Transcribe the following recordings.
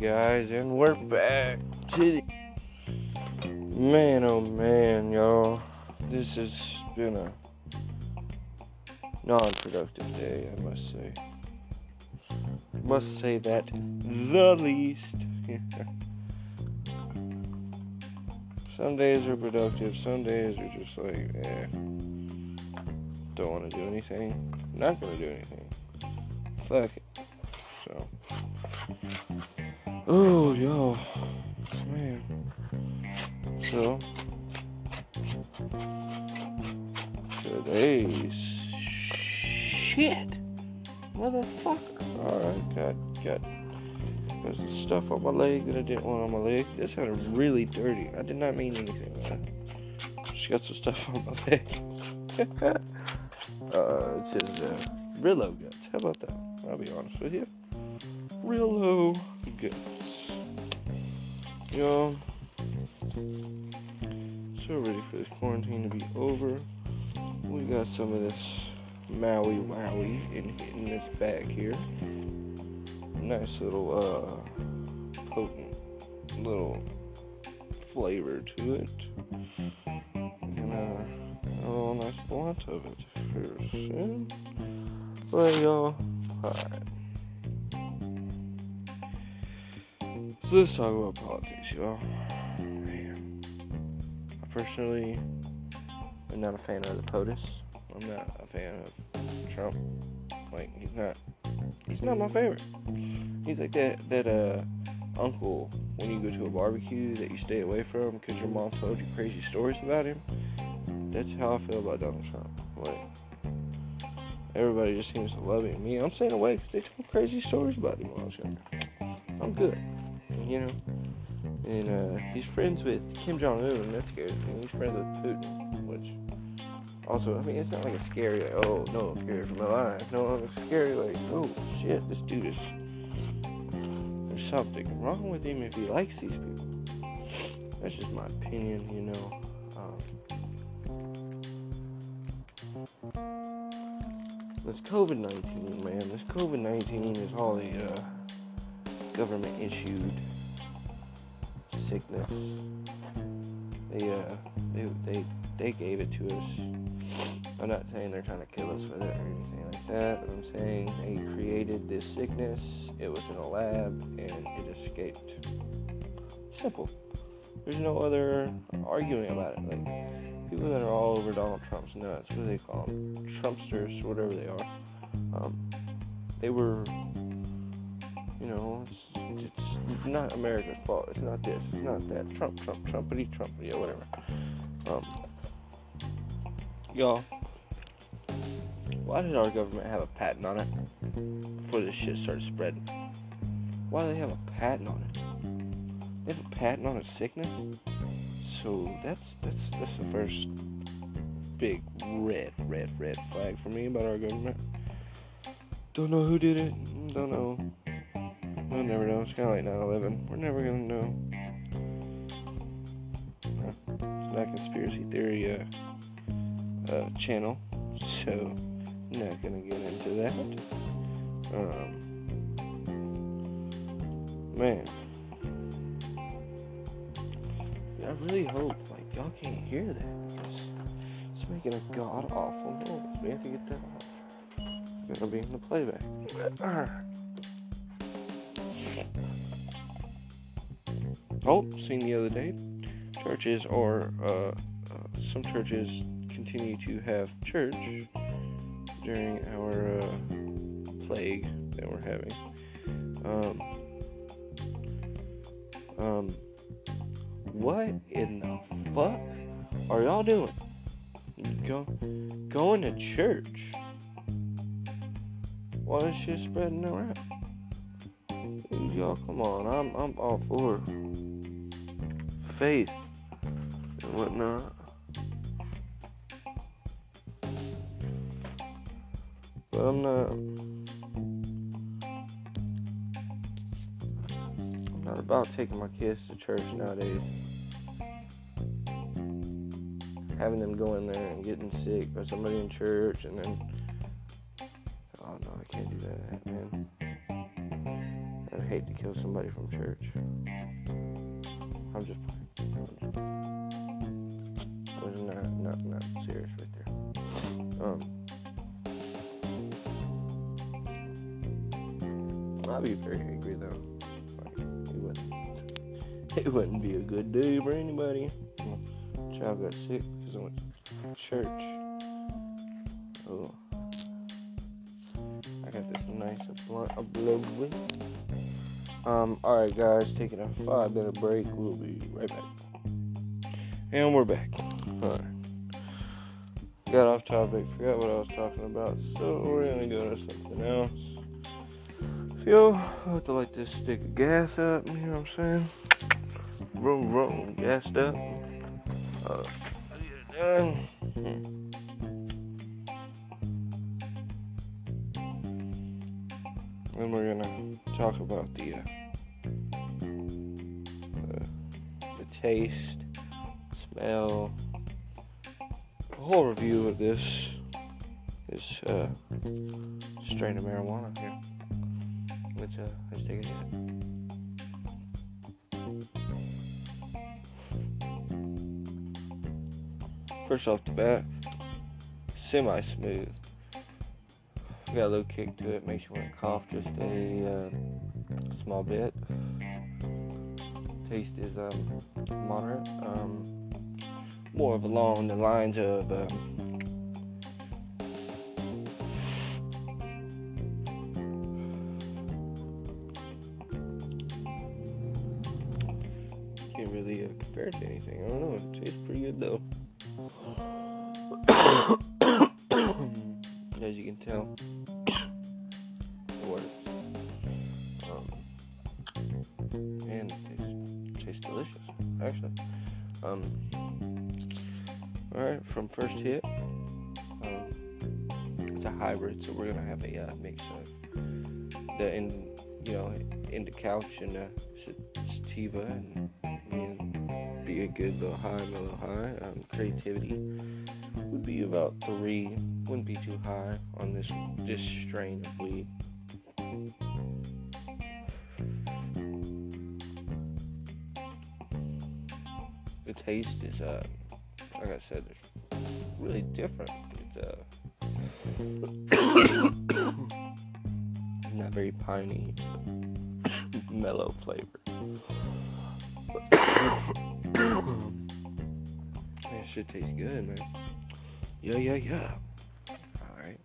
guys, and we're back to the man. Oh man, y'all, this has been a non-productive day, I must say. Must say that the least. some days are productive, some days are just like, eh, don't want to do anything, not gonna do anything. Fuck it. Oh, yo. Man. So. Today's shit. Motherfucker. Alright, got, got. There's stuff on my leg that I didn't want on my leg. This sounded really dirty. I did not mean anything by that. Just got some stuff on my leg. uh, it says, uh, Rillo guts. How about that? I'll be honest with you. Real low guts. Y'all, so ready for this quarantine to be over. We got some of this Maui Wowie in this bag here. Nice little, uh, potent little flavor to it. And, uh, a little nice blunt of it here soon. But, y'all, alright. So let's talk about politics, y'all. Man. I personally am not a fan of the POTUS. I'm not a fan of Trump. Like he's not he's not my favorite. He's like that that uh uncle when you go to a barbecue that you stay away from because your mom told you crazy stories about him. That's how I feel about Donald Trump. Like everybody just seems to love him. Me, I'm staying away because they told crazy stories about him when I was younger. I'm good you know. And uh, he's friends with Kim Jong Un. That scares me. He's friends with Putin, which also, I mean, it's not like a scary, like, oh no, I'm scared for my life. No, it's scary, like, oh shit, this dude is. There's something wrong with him if he likes these people. That's just my opinion, you know. Um, this COVID 19, man, this COVID 19 is all the uh, government issued sickness. They uh they they they gave it to us. I'm not saying they're trying to kill us with it or anything like that, but I'm saying they created this sickness. It was in a lab and it escaped. Simple. There's no other arguing about it. Like people that are all over Donald Trump's nuts. What do they call them? Trumpsters, whatever they are. Um, they were, you know, it's, it's not America's fault. It's not this. It's not that. Trump, Trump, Trumpity, Trumpity, or whatever. Um, y'all, why did our government have a patent on it before this shit started spreading? Why do they have a patent on it? They have a patent on a sickness? So that's that's that's the first big red, red, red flag for me about our government. Don't know who did it. Don't know. We'll never know. It's kind of like 9/11. We're never gonna know. It's not conspiracy theory uh, uh, channel, so not gonna get into that. Um, man, I really hope like y'all can't hear that it's making a god awful noise. We have to get that off. Gonna be in the playback. Oh, seen the other day, churches or uh, uh, some churches continue to have church during our uh, plague that we're having. Um, um, what in the fuck are y'all doing? Go, going to church? Why is shit spreading around? Y'all, come on, I'm I'm all for faith and whatnot. But I'm not. I'm not about taking my kids to church nowadays. Having them go in there and getting sick by somebody in church and then. Oh no, I can't do that, man. That hate to kill somebody from church. I'm just was not not not serious right there. Um, I'd be very angry though. It wouldn't it wouldn't be a good day for anybody. Child got sick because I went to church. Oh, I got this nice blunt of. Um, alright guys, taking a five minute break. We'll be right back. And we're back. Alright. Got off topic, forgot what I was talking about, so we're gonna go to something else. Feel I have to light this stick of gas up, you know what I'm saying? Vroom vroom, gassed up. Uh, done. And we're gonna talk about the uh, uh, the taste, smell, the whole review of this this uh, strain of marijuana here. Let's uh, let's take a hit. First off the bat, semi smooth. Got a little kick to it, makes you want to cough just a uh, small bit. Taste is um, moderate, um, more of along the lines of um, can't really uh, compare it to anything. I don't know. It tastes pretty good though. As you can tell, it works. Um, and it tastes, tastes delicious, actually. Um, all right, from first hit, um, it's a hybrid, so we're gonna have a uh, mix of the in, you know, indica and uh, sativa and be a good little high, mellow high. Um, creativity would be about three. Wouldn't be too high on this this strain of weed. The taste is, uh, like I said, it's really different. It's uh, not very piney, mellow flavor. That shit tastes good, man. Yeah, yeah, yeah. Alright.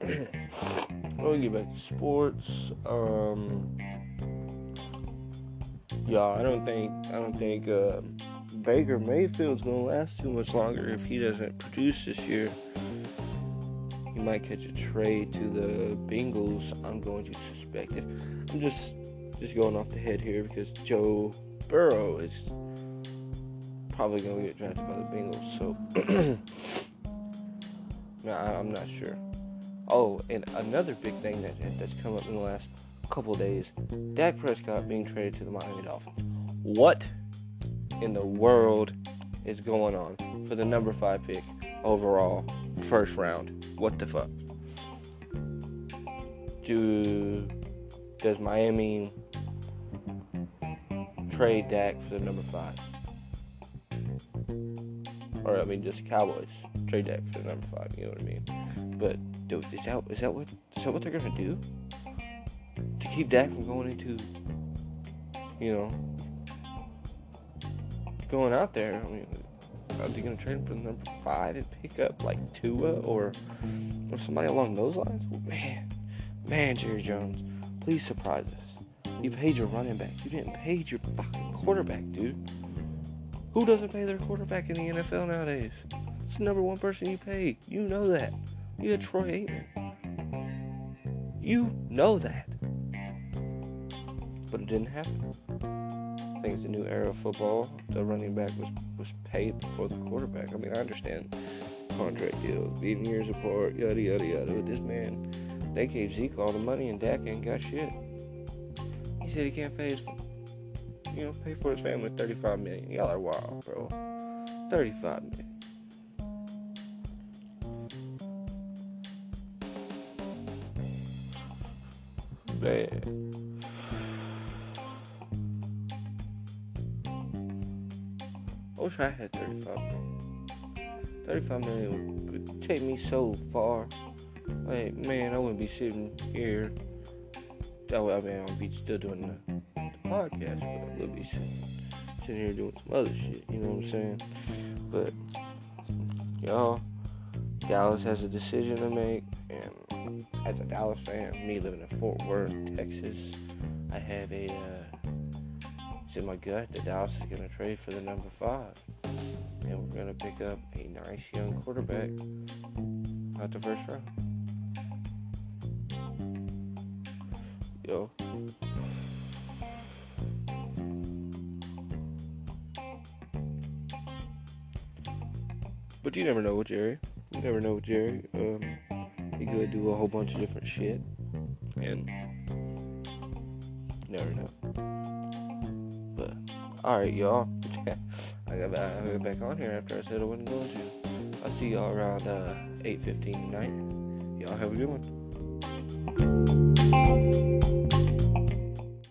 we'll get back to sports. Um Yeah, I don't think I don't think uh, Baker Mayfield's gonna last too much longer if he doesn't produce this year. He might catch a trade to the Bengals. I'm going to suspect. If I'm just just going off the head here because Joe Burrow is probably going to get drafted by the Bengals. So, I'm not sure. Oh, and another big thing that that's come up in the last couple days: Dak Prescott being traded to the Miami Dolphins. What in the world is going on for the number five pick overall, first round? What the fuck? Do does Miami trade Dak for the number five? Or I mean, just Cowboys trade Dak for the number five. You know what I mean? But is that is that what is that what they're gonna do to keep Dak from going into you know going out there? I mean, are they gonna trade him for number five and pick up like Tua or or somebody along those lines? Man, man, Jerry Jones, please surprise us. You paid your running back. You didn't pay your fucking quarterback, dude. Who doesn't pay their quarterback in the NFL nowadays? It's the number one person you pay. You know that. You had Troy Aikman. You know that. But it didn't happen. Think it's a new era of football. The running back was, was paid before the quarterback. I mean, I understand contract deals, being years apart, yada yada yada. But this man, they gave Zeke all the money and Dak ain't got shit. He said he can't pay his, you know, pay for his family 35 million. Y'all are wild, bro. 35 million. Man. Wish I had 35 million. 35 million could take me so far. Like, man, I wouldn't be sitting here. That way, I mean, I would be still doing the, the podcast, but I would be sitting, sitting here doing some other shit. You know what I'm saying? But, y'all, Dallas has a decision to make, and as a Dallas fan, me living in Fort Worth, Texas, I have a. Uh, it's in my gut that Dallas is going to trade for the number five. And we're going to pick up a nice young quarterback at the first round. Yo. But you never know with Jerry. You never know with Jerry. Um, he could do a whole bunch of different shit. And never know. But alright, y'all. I got, back, on here after I said I wasn't going to. I'll see y'all around uh, 8.15 tonight. Y'all have a good one.